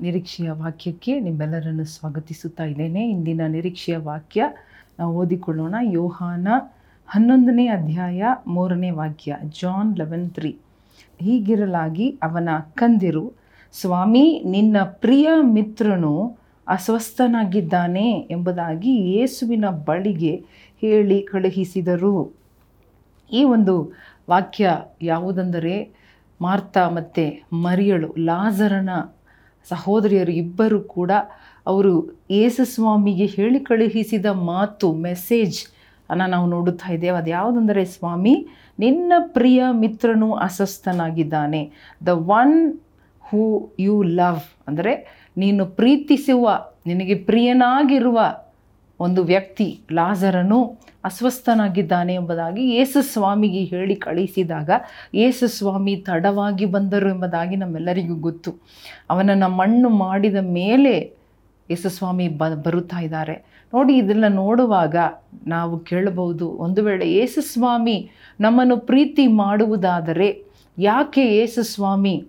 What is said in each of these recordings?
ನಿರೀಕ್ಷೆಯ ವಾಕ್ಯಕ್ಕೆ ನಿಮ್ಮೆಲ್ಲರನ್ನು ಸ್ವಾಗತಿಸುತ್ತಾ ಇದ್ದೇನೆ. ಇಂದಿನ ನಿರೀಕ್ಷೆಯ ವಾಕ್ಯ ನಾವು ಓದಿಕೊಳ್ಳೋಣ. ಯೋಹಾನ ಹನ್ನೊಂದನೇ ಅಧ್ಯಾಯ ಮೂರನೇ ವಾಕ್ಯ, ಜಾನ್ ಲೆವೆನ್ ತ್ರೀ. ಹೀಗಿರಲಾಗಿ ಅವನ ಅಕ್ಕಂದಿರು ಸ್ವಾಮಿ, ನಿನ್ನ ಪ್ರಿಯ ಮಿತ್ರನು ಅಸ್ವಸ್ಥನಾಗಿದ್ದಾನೆ ಎಂಬುದಾಗಿ ಯೇಸುವಿನ ಬಳಿಗೆ ಹೇಳಿ ಕಳುಹಿಸಿದರು. ಈ ಒಂದು ವಾಕ್ಯ ಯಾವುದೆಂದರೆ ಮಾರ್ತಾ ಮತ್ತು ಮರಿಯಳು, ಲಾಜರನ ಸಹೋದರಿಯರು ಇಬ್ಬರು ಕೂಡ ಅವರು ಯೇಸುಸ್ವಾಮಿಗೆ ಹೇಳಿ ಕಳುಹಿಸಿದ ಮಾತು ಮೆಸೇಜ್ ಅನ್ನು ನಾವು ನೋಡುತ್ತಾ ಇದ್ದೇವೆ. ಅದು ಯಾವುದಂದರೆ, ಸ್ವಾಮಿ, ನಿನ್ನ ಪ್ರಿಯ ಮಿತ್ರನು ಅಸ್ವಸ್ಥನಾಗಿದ್ದಾನೆ. The one who you love ಅಂದರೆ, ನೀನು ಪ್ರೀತಿಸುವ, ನಿನಗೆ ಪ್ರಿಯನಾಗಿರುವ ಒಂದು ವ್ಯಕ್ತಿ ಲಾಜರನು ಅಸ್ವಸ್ಥನಾಗಿದ್ದಾನೆ ಎಂಬುದಾಗಿ ಯೇಸು ಸ್ವಾಮಿಗೆ ಹೇಳಿ ಕಳಿಸಿದಾಗ ಯೇಸು ಸ್ವಾಮಿ ತಡವಾಗಿ ಬಂದರು ಎಂಬುದಾಗಿ ನಮ್ಮೆಲ್ಲರಿಗೂ ಗೊತ್ತು. ಅವನನ್ನು ಮಣ್ಣು ಮಾಡಿದ ಮೇಲೆ ಯೇಸು ಸ್ವಾಮಿ ಬ ಬರುತ್ತಾ ಇದ್ದಾರೆ. ನೋಡಿ, ಇದೆಲ್ಲ ನೋಡುವಾಗ ನಾವು ಕೇಳಬಹುದು, ಒಂದು ವೇಳೆ ಯೇಸು ಸ್ವಾಮಿ ನಮ್ಮನ್ನು ಪ್ರೀತಿ ಮಾಡುವುದಾದರೆ ಯಾಕೆ ಯೇಸು ಸ್ವಾಮಿ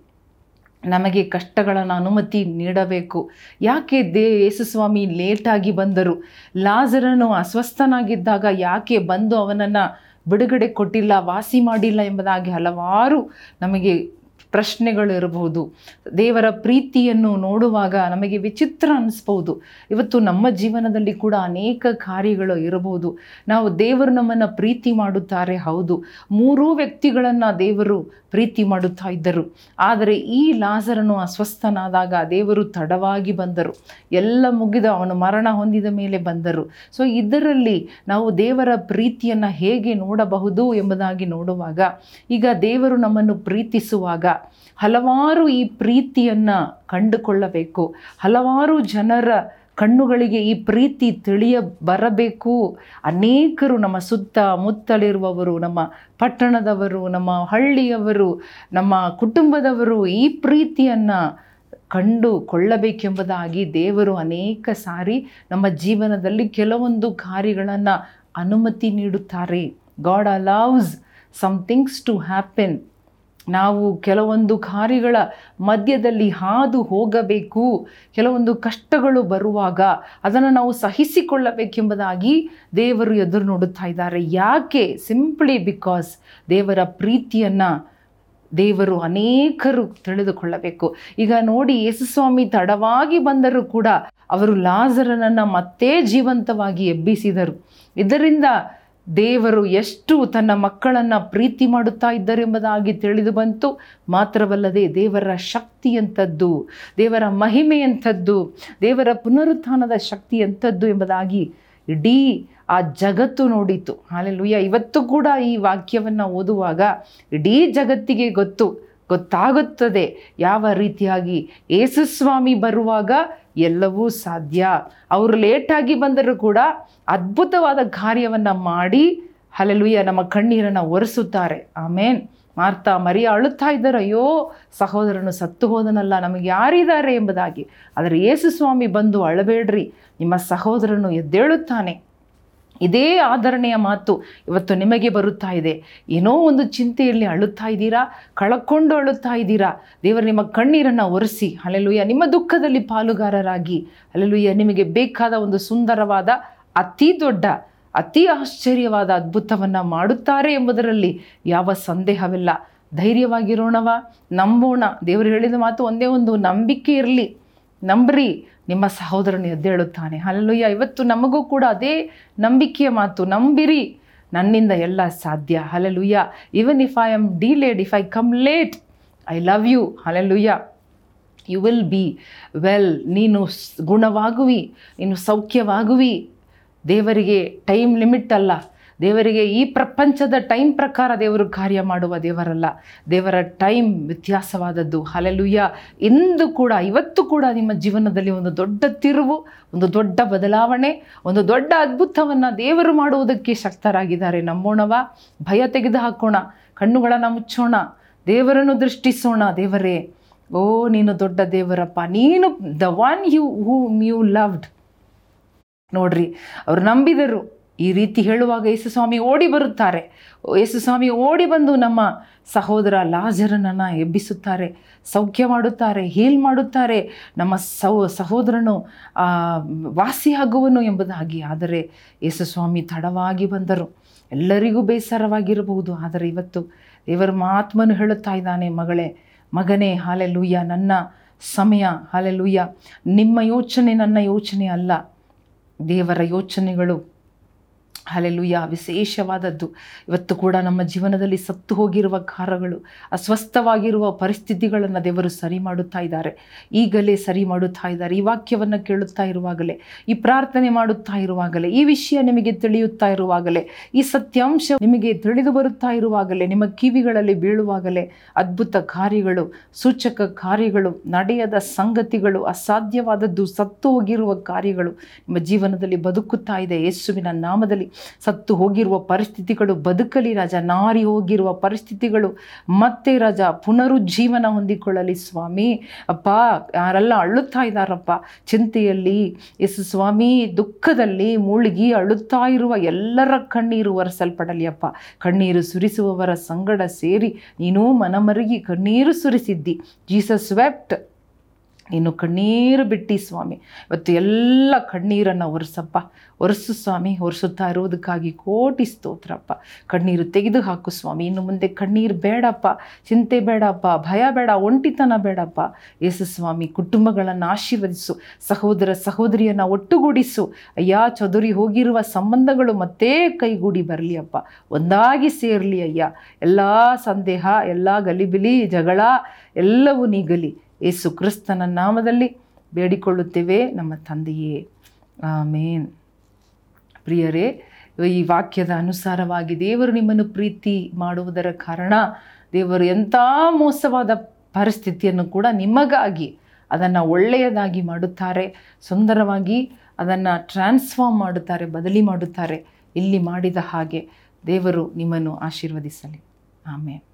ನಮಗೆ ಕಷ್ಟಗಳನ್ನು ಅನುಮತಿ ನೀಡಬೇಕು. ಯಾಕೆ ದೇ ಯೇಸುಸ್ವಾಮಿ ಲೇಟಾಗಿ ಬಂದರು? ಲಾಜರನು ಅಸ್ವಸ್ಥನಾಗಿದ್ದಾಗ ಯಾಕೆ ಬಂದು ಅವನನ್ನು ಬಿಡುಗಡೆ ಕೊಟ್ಟಿಲ್ಲ, ವಾಸಿ ಮಾಡಿಲ್ಲ ಎಂಬುದಾಗಿ ಹಲವಾರು ನಮಗೆ ಪ್ರಶ್ನೆಗಳು ಇರಬಹುದು ದೇವರ ಪ್ರೀತಿಯನ್ನು ನೋಡುವಾಗ ನಮಗೆ ವಿಚಿತ್ರ ಅನ್ನಿಸ್ಬೋದು ಇವತ್ತು ನಮ್ಮ ಜೀವನದಲ್ಲಿ ಕೂಡ ಅನೇಕ ಕಾರ್ಯಗಳು ಇರಬಹುದು. ನಾವು ದೇವರು ನಮ್ಮನ್ನು ಪ್ರೀತಿ ಮಾಡುತ್ತಾರೆ, ಹೌದು. ಮೂರೂ ವ್ಯಕ್ತಿಗಳನ್ನು ದೇವರು ಪ್ರೀತಿ ಮಾಡುತ್ತಾ ಇದ್ದರು. ಆದರೆ ಈ ಲಾಸರನು ಅಸ್ವಸ್ಥನಾದಾಗ ದೇವರು ತಡವಾಗಿ ಬಂದರು. ಎಲ್ಲ ಮುಗಿದ ಅವನು ಮರಣ ಹೊಂದಿದ ಮೇಲೆ ಬಂದರು. ಸೊ ಇದರಲ್ಲಿ ನಾವು ದೇವರ ಪ್ರೀತಿಯನ್ನು ಹೇಗೆ ನೋಡಬಹುದು ಎಂಬುದಾಗಿ ನೋಡುವಾಗ, ಈಗ ದೇವರು ನಮ್ಮನ್ನು ಪ್ರೀತಿಸುವಾಗ ಹಲವಾರು ಈ ಪ್ರೀತಿಯನ್ನು ಕಂಡುಕೊಳ್ಳಬೇಕು. ಹಲವಾರು ಜನರ ಕಣ್ಣುಗಳಿಗೆ ಈ ಪ್ರೀತಿ ತಿಳಿಯ ಬರಬೇಕು ಅನೇಕರು ನಮ್ಮ ಸುತ್ತ ಮುತ್ತಲಿರುವವರು, ನಮ್ಮ ಪಟ್ಟಣದವರು, ನಮ್ಮ ಹಳ್ಳಿಯವರು, ನಮ್ಮ ಕುಟುಂಬದವರು ಈ ಪ್ರೀತಿಯನ್ನು ಕಂಡುಕೊಳ್ಳಬೇಕೆಂಬುದಾಗಿ ದೇವರು ಅನೇಕ ಸಾರಿ ನಮ್ಮ ಜೀವನದಲ್ಲಿ ಕೆಲವೊಂದು ಕಾರ್ಯಗಳನ್ನು ಅನುಮತಿ ನೀಡುತ್ತಾರೆ. God allows somethings to happen ನಾವು ಕೆಲವೊಂದು ಕಾರ್ಯಗಳ ಮಧ್ಯದಲ್ಲಿ ಹಾದು ಹೋಗಬೇಕು. ಕೆಲವೊಂದು ಕಷ್ಟಗಳು ಬರುವಾಗ ಅದನ್ನು ನಾವು ಸಹಿಸಿಕೊಳ್ಳಬೇಕೆಂಬುದಾಗಿ ದೇವರು ಎದುರು ನೋಡುತ್ತಾ ಇದ್ದಾರೆ. ಯಾಕೆ? ಸಿಂಪ್ಲಿ ಬಿಕಾಸ್ ದೇವರ ಪ್ರೀತಿಯನ್ನು ದೇವರು ಅನೇಕರು ತಿಳಿದುಕೊಳ್ಳಬೇಕು. ಈಗ ನೋಡಿ, ಯೇಸುಸ್ವಾಮಿ ತಡವಾಗಿ ಬಂದರೂ ಕೂಡ ಅವರು ಲಾಜರನನ್ನು ಮತ್ತೆ ಜೀವಂತವಾಗಿ ಎಬ್ಬಿಸಿದರು. ಇದರಿಂದ ದೇವರು ಎಷ್ಟು ತನ್ನ ಮಕ್ಕಳನ್ನು ಪ್ರೀತಿ ಮಾಡುತ್ತಾ ಇದ್ದರೆಂಬುದಾಗಿ ತಿಳಿದು ಬಂತು. ಮಾತ್ರವಲ್ಲದೆ ದೇವರ ಶಕ್ತಿಯಂಥದ್ದು ದೇವರ ಮಹಿಮೆಯಂಥದ್ದು ದೇವರ ಪುನರುತ್ಥಾನದ ಶಕ್ತಿಯಂಥದ್ದು ಎಂಬುದಾಗಿ ಇಡೀ ಆ ಜಗತ್ತು ನೋಡಿತು. ಹಾಲೆಲುಯ್ಯ ಇವತ್ತು ಕೂಡ ಈ ವಾಕ್ಯವನ್ನು ಓದುವಾಗ ಇಡೀ ಜಗತ್ತಿಗೆ ಗೊತ್ತು. ಗೊತ್ತಾಗುತ್ತದೆ. ಯಾವ ರೀತಿಯಾಗಿ ಯೇಸುಸ್ವಾಮಿ ಬರುವಾಗ ಎಲ್ಲವೂ ಸಾಧ್ಯ. ಅವರು ಲೇಟಾಗಿ ಬಂದರೂ ಕೂಡ ಅದ್ಭುತವಾದ ಕಾರ್ಯವನ್ನು ಮಾಡಿ ಹಲಲುಯ್ಯ ನಮ್ಮ ಕಣ್ಣೀರನ್ನು ಒರೆಸುತ್ತಾರೆ. ಆಮೇನ್. ಮಾರ್ತಾ ಮರಿ ಅಳುತ್ತಾ ಇದ್ದಾರೆ. ಅಯ್ಯೋ, ಸಹೋದರನು ಸತ್ತು ಹೋದನಲ್ಲ, ನಮಗೆ ಯಾರಿದ್ದಾರೆ ಎಂಬುದಾಗಿ. ಆದರೆ ಯೇಸು ಸ್ವಾಮಿ ಬಂದು ಅಳಬೇಡ್ರಿ. ನಿಮ್ಮ ಸಹೋದರನು ಎದ್ದೇಳುತ್ತಾನೆ. ಇದೇ ಆಧರಣೆಯ ಮಾತು ಇವತ್ತು ನಿಮಗೆ ಬರುತ್ತಾ ಇದೆ. ಏನೋ ಒಂದು ಚಿಂತೆಯಲ್ಲಿ ಅಳುತ್ತಾ ಇದ್ದೀರಾ? ಕಳಕೊಂಡು ಅಳುತ್ತಾ ಇದ್ದೀರಾ? ದೇವರು, ನಿಮ್ಮ ಕಣ್ಣೀರನ್ನು ಒರೆಸಿ ಅಲ್ಲೆಲುಯ್ಯ ನಿಮ್ಮ ದುಃಖದಲ್ಲಿ ಪಾಲುಗಾರರಾಗಿ ಅಲ್ಲೆಲುಯ್ಯ ನಿಮಗೆ ಬೇಕಾದ ಒಂದು ಸುಂದರವಾದ, ಅತಿ ದೊಡ್ಡ, ಅತಿ ಆಶ್ಚರ್ಯವಾದ ಅದ್ಭುತವನ್ನು ಮಾಡುತ್ತಾರೆ ಎಂಬುದರಲ್ಲಿ ಯಾವ ಸಂದೇಹವಿಲ್ಲ. ಧೈರ್ಯವಾಗಿರೋಣವ, ನಂಬೋಣ. ದೇವರು ಹೇಳಿದ ಮಾತು ಒಂದೇ ಒಂದು ನಂಬಿಕೆ ಇರಲಿ. ನಂಬ್ರಿ. ನಿಮ್ಮ ಸಹೋದರನು ಎದ್ದೇಳುತ್ತಾನೆ. ಅಲ್ಲಯ್ಯ ಇವತ್ತು ನಮಗೂ ಕೂಡ ಅದೇ ನಂಬಿಕೆಯ ಮಾತು. ನಂಬಿರಿ, ನನ್ನಿಂದ ಎಲ್ಲ ಸಾಧ್ಯ. Hallelujah even if I am delayed if I come late I love you hallelujah you will be well ನೀನು ಗುಣವಾಗುವಿ. ನೀನು ಸೌಖ್ಯವಾಗುವಿ. ದೇವರಿಗೆ ಟೈಮ್ ಲಿಮಿಟ್ ಅಲ್ಲ. ದೇವರಿಗೆ ಈ ಪ್ರಪಂಚದ ಟೈಮ್ ಪ್ರಕಾರ ದೇವರು ಕಾರ್ಯ ಮಾಡುವ ದೇವರಲ್ಲ. ದೇವರ ಟೈಮ್ ವ್ಯತ್ಯಾಸವಾದದ್ದು. ಹಲಲುಯ್ಯ ಇಂದು ಕೂಡ, ಇವತ್ತು ಕೂಡ ನಿಮ್ಮ ಜೀವನದಲ್ಲಿ ಒಂದು ದೊಡ್ಡ ತಿರುವು, ಒಂದು ದೊಡ್ಡ ಬದಲಾವಣೆ, ಒಂದು ದೊಡ್ಡ ಅದ್ಭುತವನ್ನು ದೇವರು ಮಾಡುವುದಕ್ಕೆ ಶಕ್ತರಾಗಿದ್ದಾರೆ. ನಂಬೋಣವ ಭಯ ತೆಗೆದು ಹಾಕೋಣ ಕಣ್ಣುಗಳನ್ನು ಮುಚ್ಚೋಣ, ದೇವರನ್ನು ದೃಷ್ಟಿಸೋಣ. ದೇವರೇ, ಓ ನೀನು ದೊಡ್ಡ ದೇವರಪ್ಪ, ನೀನು the one you who you loved ನೋಡ್ರಿ, ಅವರು ನಂಬಿದರು. ಈ ರೀತಿ ಹೇಳುವಾಗ ಯೇಸು ಸ್ವಾಮಿ ಓಡಿ ಬರುತ್ತಾರೆ. ಯೇಸು ಸ್ವಾಮಿ ಓಡಿ ಬಂದು ನಮ್ಮ ಸಹೋದರ ಲಾಜರನನ್ನು ಎಬ್ಬಿಸುತ್ತಾರೆ, ಸೌಖ್ಯ ಮಾಡುತ್ತಾರೆ, ಹೀಲ್ ಮಾಡುತ್ತಾರೆ. ನಮ್ಮ ಸೌ, ಸಹೋದರನು ವಾಸಿಯಾಗುವನು ಎಂಬುದಾಗಿ. ಆದರೆ ಯೇಸು ಸ್ವಾಮಿ ತಡವಾಗಿ ಬಂದರು. ಎಲ್ಲರಿಗೂ ಬೇಸರವಾಗಿರಬಹುದು. ಆದರೆ ಇವತ್ತು ದೇವರ ಮಾತ್ಮನು ಹೇಳುತ್ತಾ ಇದ್ದಾನೆ, ಮಗಳೇ, ಮಗನೇ, ಹಾಲೆಲೂಯ್ಯ, ನನ್ನ ಸಮಯ, ಹಾಲೆಲೂಯ್ಯ. ನಿಮ್ಮ ಯೋಚನೆ ನನ್ನ ಯೋಚನೆ ಅಲ್ಲ. ದೇವರ ಯೋಚನೆಗಳು ಹಲೆಲುಯ್ಯ ವಿಶೇಷವಾದದ್ದು. ಇವತ್ತು ಕೂಡ ನಮ್ಮ ಜೀವನದಲ್ಲಿ ಸತ್ತು ಹೋಗಿರುವ ಕಾರ್ಯಗಳು ಅಸ್ವಸ್ಥವಾಗಿರುವ ಪರಿಸ್ಥಿತಿಗಳನ್ನು ದೇವರು ಸರಿ ಮಾಡುತ್ತಾ ಇದ್ದಾರೆ. ಈಗಲೇ ಸರಿ ಮಾಡುತ್ತಾ ಇದ್ದಾರೆ. ಈ ವಾಕ್ಯವನ್ನು ಕೇಳುತ್ತಾ ಇರುವಾಗಲೇ, ಈ ಪ್ರಾರ್ಥನೆ ಮಾಡುತ್ತಾ ಇರುವಾಗಲೇ, ಈ ವಿಷಯ ನಿಮಗೆ ತಿಳಿಯುತ್ತಾ ಇರುವಾಗಲೇ, ಈ ಸತ್ಯಾಂಶ ನಿಮಗೆ ತಿಳಿದು ಬರುತ್ತಾ ಇರುವಾಗಲೇ, ನಿಮ್ಮ ಕಿವಿಗಳಲ್ಲಿ ಬೀಳುವಾಗಲೇ ಅದ್ಭುತ ಕಾರ್ಯಗಳು, ಸೂಚಕ ಕಾರ್ಯಗಳು, ನಡೆಯದ ಸಂಗತಿಗಳು, ಅಸಾಧ್ಯವಾದದ್ದು, ಸತ್ತು ಹೋಗಿರುವ ಕಾರ್ಯಗಳು ನಿಮ್ಮ ಜೀವನದಲ್ಲಿ ಬದುಕುತ್ತಾ ಇದೆ. ಯೇಸುವಿನ ನಾಮದಲ್ಲಿ ಸತ್ತು ಹೋಗಿರುವ ಪರಿಸ್ಥಿತಿಗಳು ಬದುಕಲಿ ರಾಜ, ನಾರಿ ಹೋಗಿರುವ ಪರಿಸ್ಥಿತಿಗಳು ಮತ್ತೆ ರಾಜ ಪುನರುಜ್ಜೀವನ ಹೊಂದಿಕೊಳ್ಳಲಿ ಸ್ವಾಮಿ. ಅಪ್ಪ, ಯಾರೆಲ್ಲ ಅಳುತ್ತಾ ಇದ್ದಾರಪ್ಪ, ಚಿಂತೆಯಲ್ಲಿ ಎಸ್ ಸ್ವಾಮಿ, ದುಃಖದಲ್ಲಿ ಮುಳುಗಿ ಅಳುತ್ತಾ ಇರುವ ಎಲ್ಲರ ಕಣ್ಣೀರು ಒರೆಸಲ್ಪಡಲಿ ಅಪ್ಪ. ಕಣ್ಣೀರು ಸುರಿಸುವವರ ಸಂಗಡ ಸೇರಿ ನೀನು ಮನಮರುಗಿ ಕಣ್ಣೀರು ಸುರಿಸಿದ್ದಿ. Jesus wept. ನೀನು ಕಣ್ಣೀರು ಬಿಟ್ಟಿ ಸ್ವಾಮಿ. ಇವತ್ತು ಎಲ್ಲ ಕಣ್ಣೀರನ್ನು ಒರೆಸಪ್ಪ. ಒರೆಸು ಸ್ವಾಮಿ, ಒರೆಸುತ್ತಾ ಇರೋದಕ್ಕಾಗಿ ಕೋಟಿ ಸ್ತೋತ್ರಪ್ಪ. ಕಣ್ಣೀರು ತೆಗೆದು ಹಾಕು ಸ್ವಾಮಿ. ಇನ್ನು ಮುಂದೆ ಕಣ್ಣೀರು ಬೇಡಪ್ಪ. ಚಿಂತೆ ಬೇಡಪ್ಪ. ಭಯ ಬೇಡ. ಒಂಟಿತನ ಬೇಡಪ್ಪ. ಯೇಸು ಸ್ವಾಮಿ, ಕುಟುಂಬಗಳನ್ನು ಆಶೀರ್ವದಿಸು. ಸಹೋದರ ಸಹೋದರಿಯನ್ನು ಒಟ್ಟುಗೂಡಿಸು. ಅಯ್ಯ, ಚದುರಿ ಹೋಗಿರುವ ಸಂಬಂಧಗಳು ಮತ್ತೆ ಕೈಗೂಡಿ ಬರಲಿ ಅಪ್ಪ. ಒಂದಾಗಿ ಸೇರಲಿ ಅಯ್ಯ. ಎಲ್ಲ ಸಂದೇಹ, ಎಲ್ಲ ಗಲಿಬಿಲಿ, ಜಗಳ, ಎಲ್ಲವೂ ನೀಗಲಿ. ಯೇಸು ಕ್ರಿಸ್ತನ ನಾಮದಲ್ಲಿ ಬೇಡಿಕೊಳ್ಳುತ್ತೇವೆ. ನಮ್ಮ ತಂದೆಯೇ. ಆಮೇನ್. ಪ್ರಿಯರೇ, ಈ ವಾಕ್ಯದ ಅನುಸಾರವಾಗಿ ದೇವರು ನಿಮ್ಮನ್ನು ಪ್ರೀತಿ ಮಾಡುವುದರ ಕಾರಣ ದೇವರು ಎಂಥ ಮೋಸವಾದ ಪರಿಸ್ಥಿತಿಯನ್ನು ಕೂಡ ನಿಮಗಾಗಿ ಅದನ್ನು ಒಳ್ಳೆಯದಾಗಿ ಮಾಡುತ್ತಾರೆ, ಸುಂದರವಾಗಿ ಅದನ್ನು ಟ್ರಾನ್ಸ್ಫಾರ್ಮ್ ಮಾಡುತ್ತಾರೆ, ಬದಲಿ ಮಾಡುತ್ತಾರೆ. ಇಲ್ಲಿ ಮಾಡಿದ ಹಾಗೆ ದೇವರು ನಿಮ್ಮನ್ನು ಆಶೀರ್ವದಿಸಲಿ. ಆಮೇಲೆ